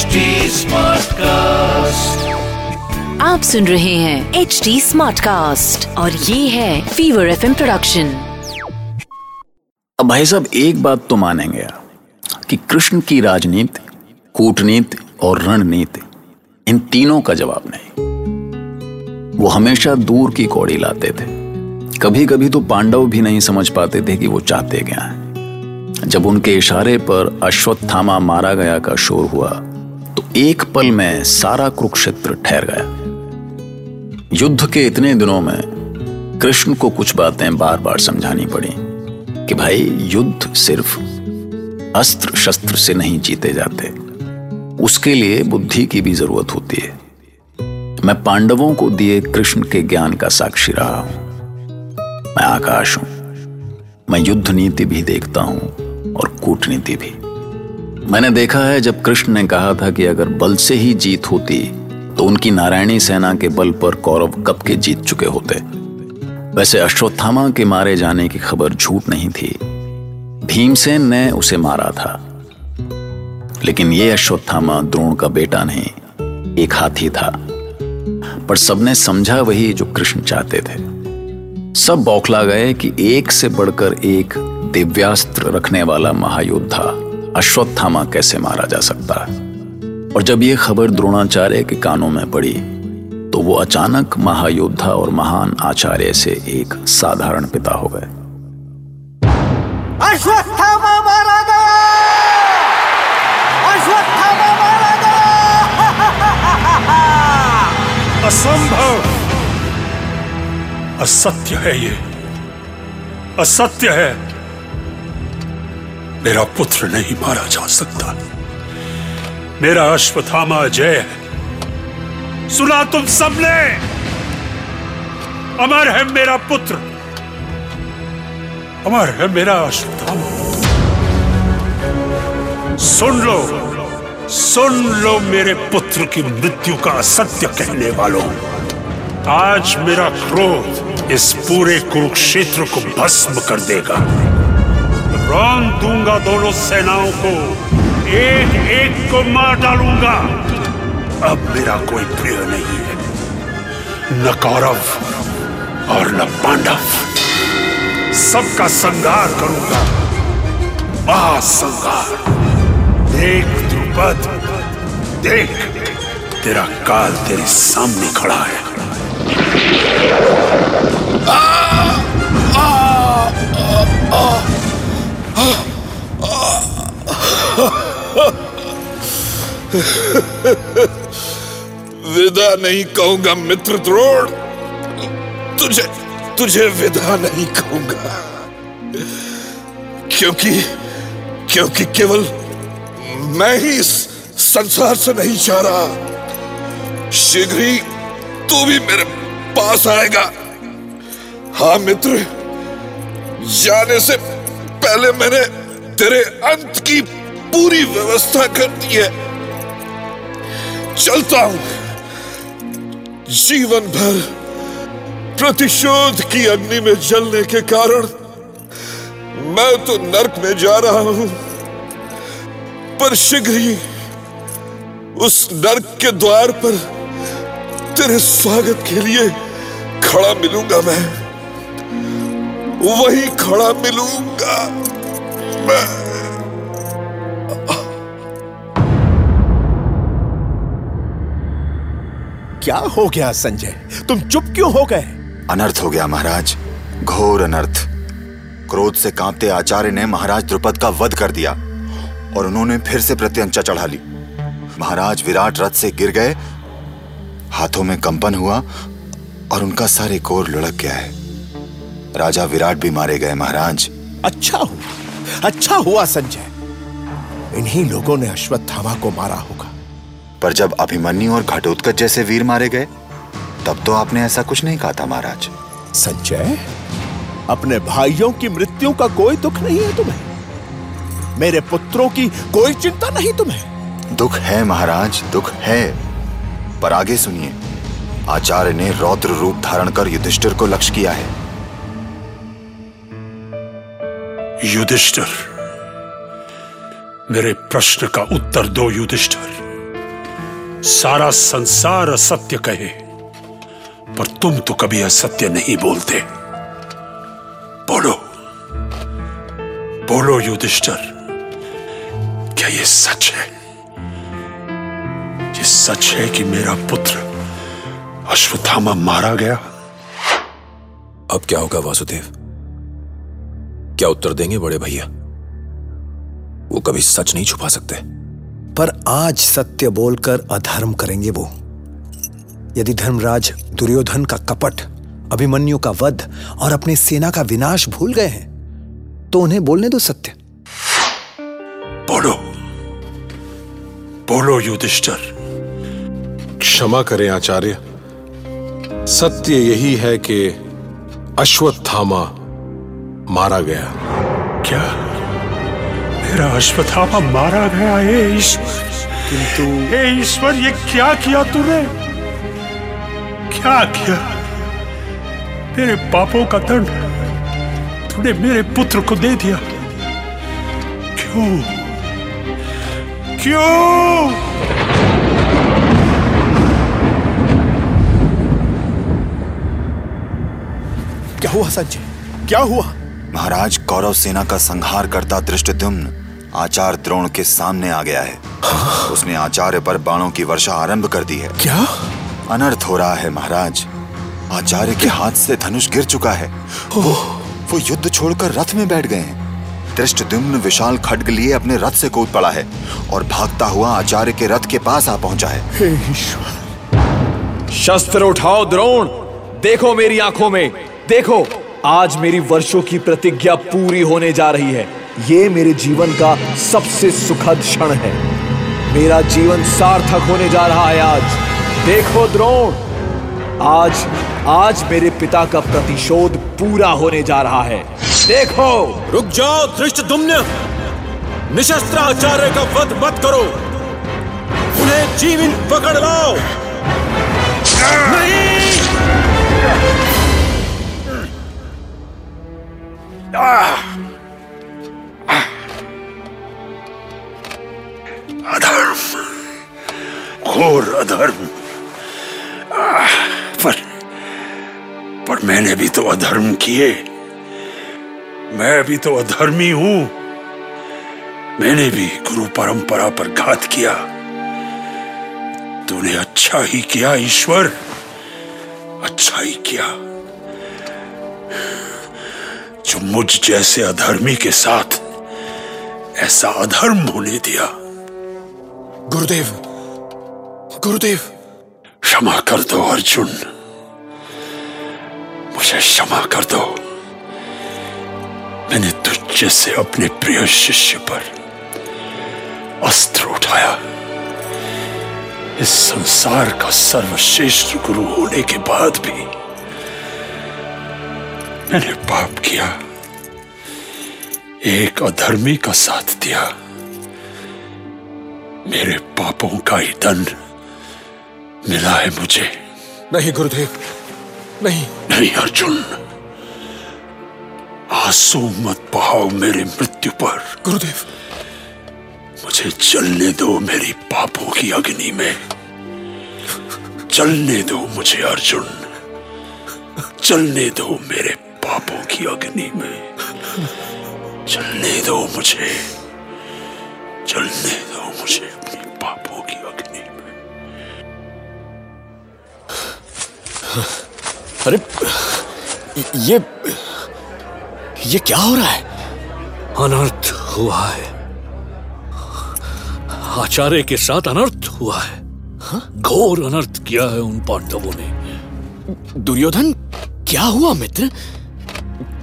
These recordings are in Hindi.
HD Smartcast. आप सुन रहे हैं एच डी स्मार्ट कास्ट और ये है फीवर एफ़ प्रोडक्शन अब भाई साहब एक बात तो मानेंगे आप कि कृष्ण की राजनीति कूटनीति और रणनीति इन तीनों का जवाब नहीं। वो हमेशा दूर की कौड़ी लाते थे। कभी कभी तो पांडव भी नहीं समझ पाते थे कि वो चाहते क्या है। जब उनके इशारे पर अश्वत्थामा मारा गया का शोर हुआ एक पल में सारा कुरुक्षेत्र ठहर गया। युद्ध के इतने दिनों में कृष्ण को कुछ बातें बार बार समझानी पड़ी कि भाई, युद्ध सिर्फ़ अस्त्र शस्त्र से नहीं जीते जाते। उसके लिए बुद्धि की भी ज़रूरत होती है। मैं पांडवों को दिए कृष्ण के ज्ञान का साक्षी रहा हूँ। मैं आकाश हूँ। मैं युद्ध नीति भी देखता हूँ और कूटनीति भी। मैंने देखा है, जब कृष्ण ने कहा था कि अगर बल से ही जीत होती तो उनकी नारायणी सेना के बल पर कौरव कब के जीत चुके होते। वैसे अश्वत्थामा के मारे जाने की खबर झूठ नहीं थी। भीमसेन ने उसे मारा था। लेकिन ये अश्वत्थामा द्रोण का बेटा नहीं, एक हाथी था। पर सबने समझा वही जो कृष्ण चाहते थे। सब बौखला गए कि एक से बढ़कर एक दिव्यास्त्र रखने वाला महायोद्धा। अश्वत्थामा कैसे मारा जा सकता? है और जब यह खबर द्रोणाचार्य के कानों में पड़ी तो वो अचानक महायोद्धा और महान आचार्य से एक साधारण पिता हो गए। अश्वत्थामा मारा गया! अश्वत्थामा मारा गया! असंभव! असत्य है ये। असत्य है। मेरा पुत्र नहीं मारा जा सकता। मेरा अश्वथामा जय है। सुना तुम सबने। अमर है मेरा पुत्र। अमर है मेरा अश्वत्थामा। सुन लो सुन लो मेरे पुत्र की मृत्यु का असत्य कहने वालों। आज मेरा क्रोध इस पूरे कुरुक्षेत्र को भस्म कर देगा। रौन दूँगा दोनों सेनाओं को। एक एक को मार डालूँगा। अब मेरा कोई प्रिय नहीं है। न कौरव और न पांडव। सबका संहार करूँगा। महासंहार। देख द्रुपद। देख, तेरा काल तेरे सामने खड़ा है। विदा नहीं कहूँगा, मित्र द्रोण। तुझे तुझे विदा नहीं कहूँगा। क्योंकि क्योंकि केवल मैं ही इस संसार से नहीं जा रहा। शीघ्र ही तू भी मेरे पास आएगा। हाँ मित्र, जाने से पहले मैंने तेरे अंत की पूरी व्यवस्था कर दी है। चलता हूँ। जीवन भर प्रतिशोध की अग्नि में जलने के कारण मैं तो नरक में जा रहा हूँ। पर शीघ्र ही उस नरक के द्वार पर तेरे स्वागत के लिए खड़ा मिलूँगा मैं। वही खड़ा मिलूँगा। मैं। क्या हो गया संजय? तुम चुप क्यों हो गए? अनर्थ हो गया महाराज। घोर अनर्थ। क्रोध से कांपते आचार्य ने महाराज द्रुपद का वध कर दिया और उन्होंने फिर से प्रत्यंचा चढ़ा ली। महाराज विराट रथ से गिर गए। हाथों में कंपन हुआ और उनका सारे कोर लुढ़क गया है। राजा विराट भी मारे गए महाराज। अच्छा हुआ। अच्छा हुआ संजय। इन्हीं लोगों ने अश्वत्थामा को मारा होगा। पर जब अभिमन्यु और घटोत्कच जैसे वीर मारे गए तब तो आपने ऐसा कुछ नहीं कहा था महाराज। संजय अपने भाइयों की मृत्यु का कोई दुख नहीं है तुम्हें। मेरे पुत्रों की कोई चिंता नहीं तुम्हें। दुख है महाराज दुख है। पर आगे सुनिए। आचार्य ने रौद्र रूप धारण कर युधिष्ठिर को लक्ष्य किया है। युधिष्ठिर। मेरे प्रश्न का उत्तर दो युधिष्ठिर। सारा संसार असत्य कहे, पर तुम तो कभी असत्य नहीं बोलते। बोलो। बोलो युधिष्ठर, क्या ये सच है? ये सच है कि मेरा पुत्र अश्वत्थामा मारा गया? अब क्या होगा, वासुदेव? क्या उत्तर देंगे बड़े भैया? वो कभी सच नहीं छुपा सकते। पर आज सत्य बोलकर अधर्म करेंगे वो। यदि धर्मराज दुर्योधन का कपट अभिमन्यु का वध और अपनी सेना का विनाश भूल गए हैं तो उन्हें बोलने दो सत्य। बोलो। बोलो युधिष्ठर। क्षमा करें आचार्य। सत्य यही है कि अश्वत्थामा मारा गया। क्या? मेरा अश्वत्थामा मारा गया हे ईश्वर। किंतु हे ईश्वर ये क्या किया तूने? क्या किया? तेरे पापों का दंड तूने मेरे पुत्र को दे दिया। क्यों? क्यों? क्या हुआ संजय क्या हुआ? महाराज कौरव सेना का संहार करता दृष्टद्युम्न आचार्य द्रोण के सामने आ गया है। उसने आचार्य पर बाणों की वर्षा आरंभ कर दी है। क्या? अनर्थ हो रहा है महाराज। आचार्य के हाथ से धनुष गिर चुका है। वो, वो युद्ध छोड़कर रथ में बैठ गए हैं। दृष्टद्युम्न विशाल खड्ग लिए अपने रथ से कूद पड़ा है और भागता हुआ आचार्य के रथ के पास आ पहुँचा है। शस्त्र उठाओ द्रोण। देखो मेरी आँखों में। देखो। आज मेरी वर्षों की प्रतिज्ञा पूरी होने जा रही है। ये मेरे जीवन का सबसे सुखद क्षण है। मेरा जीवन सार्थक होने जा रहा है आज। देखो द्रोण। आज आज मेरे पिता का प्रतिशोध पूरा होने जा रहा है। देखो। रुक जाओ धृष्ट दुम्य निशस्त्र आचार्य का वध मत करो। उन्हें जीवित पकड़ लाओ। अधर्म घोर अधर्म पर पर मैंने भी तो अधर्म किए मैं भी तो अधर्मी हूँ मैंने भी गुरु परंपरा पर घात किया तूने अच्छा ही किया ईश्वर अच्छा ही किया जो मुझ जैसे अधर्मी के साथ ऐसा अधर्म होने दिया। गुरुदेव गुरुदेव। क्षमा कर दो अर्जुन। मुझे क्षमा कर दो। मैंने तुझ जैसे अपने प्रिय शिष्य पर अस्त्र उठाया। इस संसार का सर्वश्रेष्ठ गुरु होने के बाद भी मैंने पाप किया। एक अधर्मी का साथ दिया। मेरे पापों का ही दंड मिला है मुझे। नहीं गुरुदेव। नहीं। नहीं अर्जुन। आँसू मत बहाओ मेरी मृत्यु पर। गुरुदेव। मुझे चलने दो मेरी पापों की अग्नि में। चलने दो मुझे अर्जुन। चलने दो मेरे पापों की अग्नि में चलने दो मुझे। चलने दो मुझे अपनी पापों की अग्नि में। अरे ये ये क्या हो रहा है? अनर्थ हुआ है। आचार्य के साथ अनर्थ हुआ है? घोर अनर्थ किया है उन पांडवों ने। दुर्योधन क्या हुआ मित्र?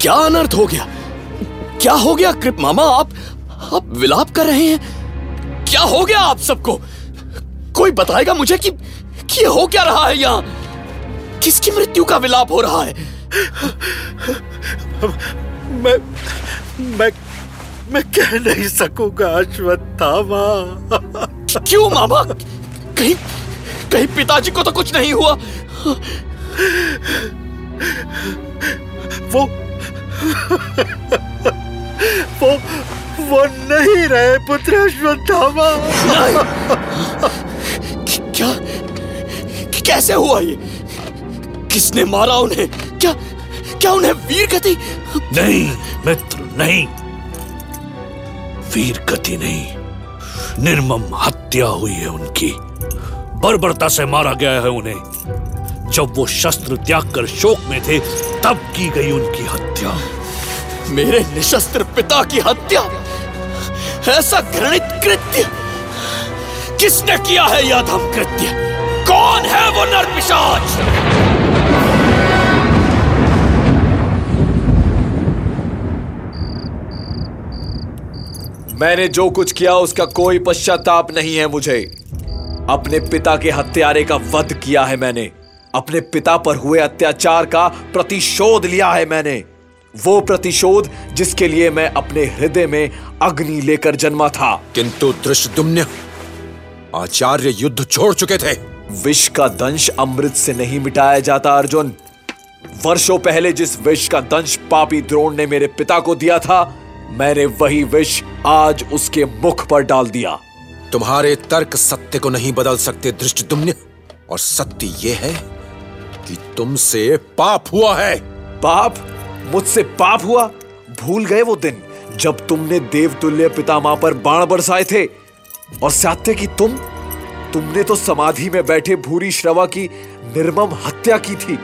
क्या अनर्थ हो गया? क्या हो गया कृप मामा? आप आप विलाप कर रहे हैं? क्या हो गया आप सबको? कोई बताएगा मुझे कि, कि हो क्या रहा है यहाँ? किसकी मृत्यु का विलाप हो रहा है? मैं मैं मैं कह नहीं सकूँगा अश्वत्थामा। क्यों मामा? कहीं कहीं पिताजी को तो कुछ नहीं हुआ। वो वो वो नहीं रहे पुत्र अश्वत्थामा। क्या? कैसे हुआ ये? किसने मारा उन्हें? क्या क्या उन्हें वीर गति? नहीं मित्र नहीं। वीर गति नहीं। निर्मम हत्या हुई है उनकी। बर्बरता से मारा गया है उन्हें। जब वो शस्त्र त्याग कर शोक में थे तब की गई उनकी हत्या। मेरे निशस्त्र पिता की हत्या। ऐसा घृणित कृत्य किसने किया है यह धम कृत्य? कौन है वो नरपिशाच मैंने जो कुछ किया, उसका कोई पश्चाताप नहीं है मुझे। अपने पिता के हत्यारे का वध किया है मैंने। अपने पिता पर हुए अत्याचार का प्रतिशोध लिया है मैंने। वो प्रतिशोध जिसके लिए मैं अपने हृदय में अग्नि लेकर जन्मा था। किंतु दृष्टुम्न आचार्य युद्ध छोड़ चुके थे। विष का दंश अमृत से नहीं मिटाया जाता अर्जुन। वर्षों पहले जिस विष का दंश पापी द्रोण ने मेरे पिता को दिया था मैंने वही विष आज उसके मुख पर डाल दिया। तुम्हारे तर्क सत्य को नहीं बदल सकते दृष्टुम्न और सत्य यह है कि तुमसे पाप हुआ है। पाप? मुझसे पाप हुआ? भूल गए वो दिन जब तुमने देवतुल्य पितामह पर बाण बरसाए थे। और सात्य की तुम? तुमने तो समाधि में बैठे भूरी श्रवा की निर्मम हत्या की थी।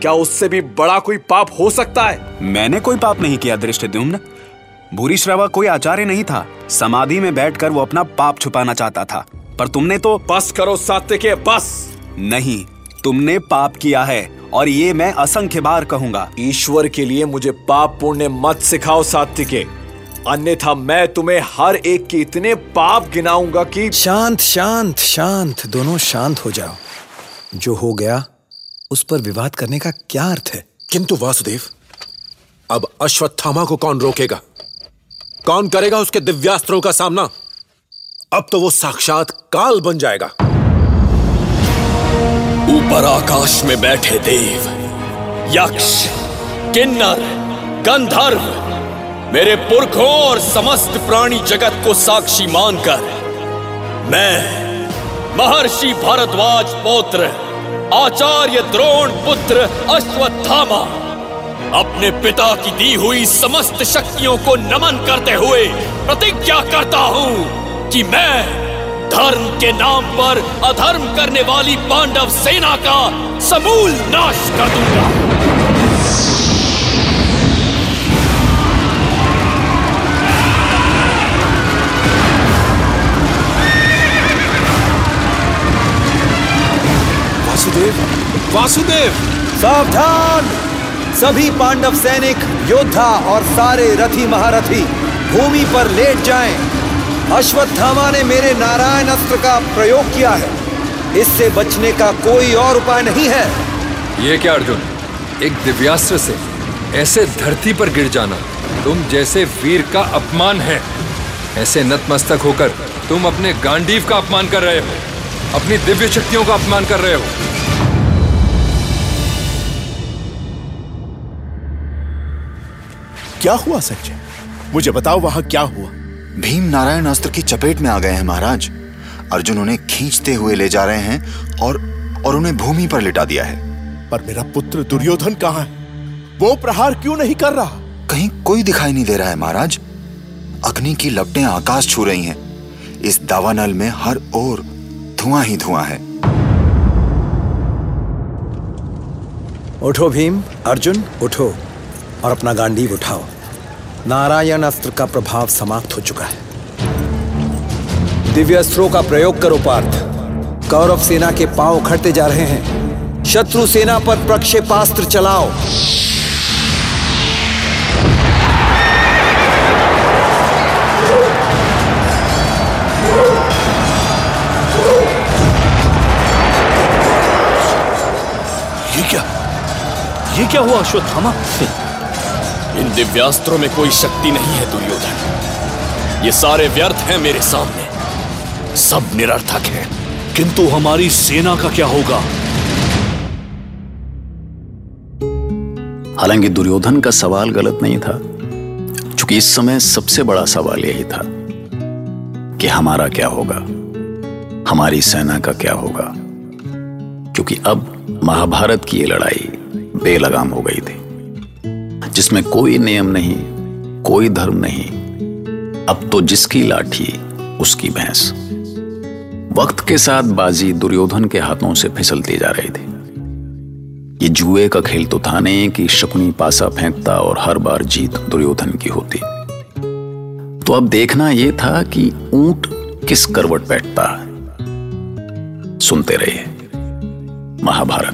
क्या उससे भी बड़ा कोई पाप हो सकता है? मैंने कोई पाप नहीं किया दृष्टद्युम्न भूरी श्रवा कोई आचार्य नहीं था। समाधि में बैठकर वो अपना पाप छुपाना चाहता था। पर तुमने तो बस करो सात्य के बस। नहीं तुमने पाप किया है और ये मैं असंख्य बार कहूँगा। ईश्वर के लिए मुझे पाप पुण्य मत सिखाओ सात्य के अन्यथा मैं तुम्हें हर एक के इतने पाप गिनाऊँगा कि शांत शांत शांत दोनों शांत हो जाओ। जो हो गया उस पर विवाद करने का क्या अर्थ है? किंतु वासुदेव अब अश्वत्थामा को कौन रोकेगा? कौन करेगा उसके दिव्यास्त्रों का सामना? अब तो वो साक्षात काल बन जाएगा। ऊपर आकाश में बैठे देव, यक्ष, किन्नर, गंधर्व, मेरे पुरखों और समस्त प्राणी जगत को साक्षी मानकर मैं, महर्षि भारद्वाज पौत्र, आचार्य द्रोण पुत्र अश्वत्थामा, अपने पिता की दी हुई समस्त शक्तियों को नमन करते हुए प्रतिज्ञा करता हूँ कि मैं धर्म के नाम पर अधर्म करने वाली पांडव सेना का समूल नाश कर दूँगा। वासुदेव वासुदेव! सावधान! सभी पांडव सैनिक योद्धा और सारे रथी महारथी भूमि पर लेट जाएँ। अश्वत्थामा ने मेरे नारायण अस्त्र का प्रयोग किया है। इससे बचने का कोई और उपाय नहीं है। ये क्या अर्जुन? एक दिव्यास्त्र से ऐसे धरती पर गिर जाना तुम जैसे वीर का अपमान है। ऐसे नतमस्तक होकर तुम अपने गांडीव का अपमान कर रहे हो अपनी दिव्य शक्तियों का अपमान कर रहे हो। क्या हुआ संजय मुझे बताओ वहाँ क्या हुआ। भीम नारायण अस्त्र की चपेट में आ गए हैं महाराज। अर्जुन उन्हें खींचते हुए ले जा रहे हैं और और उन्हें भूमि पर लिटा दिया है। पर मेरा पुत्र दुर्योधन कहाँ है? वो प्रहार क्यों नहीं कर रहा? कहीं कोई दिखाई नहीं दे रहा है महाराज। अग्नि की लपटें आकाश छू रही हैं। इस दावानल में हर ओर धुआँ ही धुआँ है। उठो भीम अर्जुन उठो और अपना गांडीव उठाओ। नारायण अस्त्र का प्रभाव समाप्त हो चुका है। दिव्य अस्त्रों का प्रयोग करो, पार्थ। कौरव सेना के पाँव उखड़ते जा रहे हैं। शत्रु सेना पर प्रक्षेपास्त्र चलाओ। ये क्या? ये क्या हुआ, अश्वत्थामा? इन दिव्यास्त्रों में कोई शक्ति नहीं है, दुर्योधन। ये सारे व्यर्थ हैं मेरे सामने। सब निरर्थक हैं। किंतु हमारी सेना का क्या होगा? हालाँकि दुर्योधन का सवाल गलत नहीं था क्योंकि इस समय सबसे बड़ा सवाल यही था कि हमारा क्या होगा? हमारी सेना का क्या होगा? क्योंकि अब महाभारत की ये लड़ाई बेलगाम हो गई जिसमें कोई नियम नहीं, कोई धर्म नहीं, अब तो जिसकी लाठी, उसकी भैंस। वक्त के साथ बाजी दुर्योधन के हाथों से फिसलती जा रही थी। ये जुए का खेल तो था नहीं कि शकुनी पासा फेंकता और हर बार जीत दुर्योधन की होती। तो अब देखना यह था कि ऊँट किस करवट बैठता है। सुनते रहिए, महाभारत।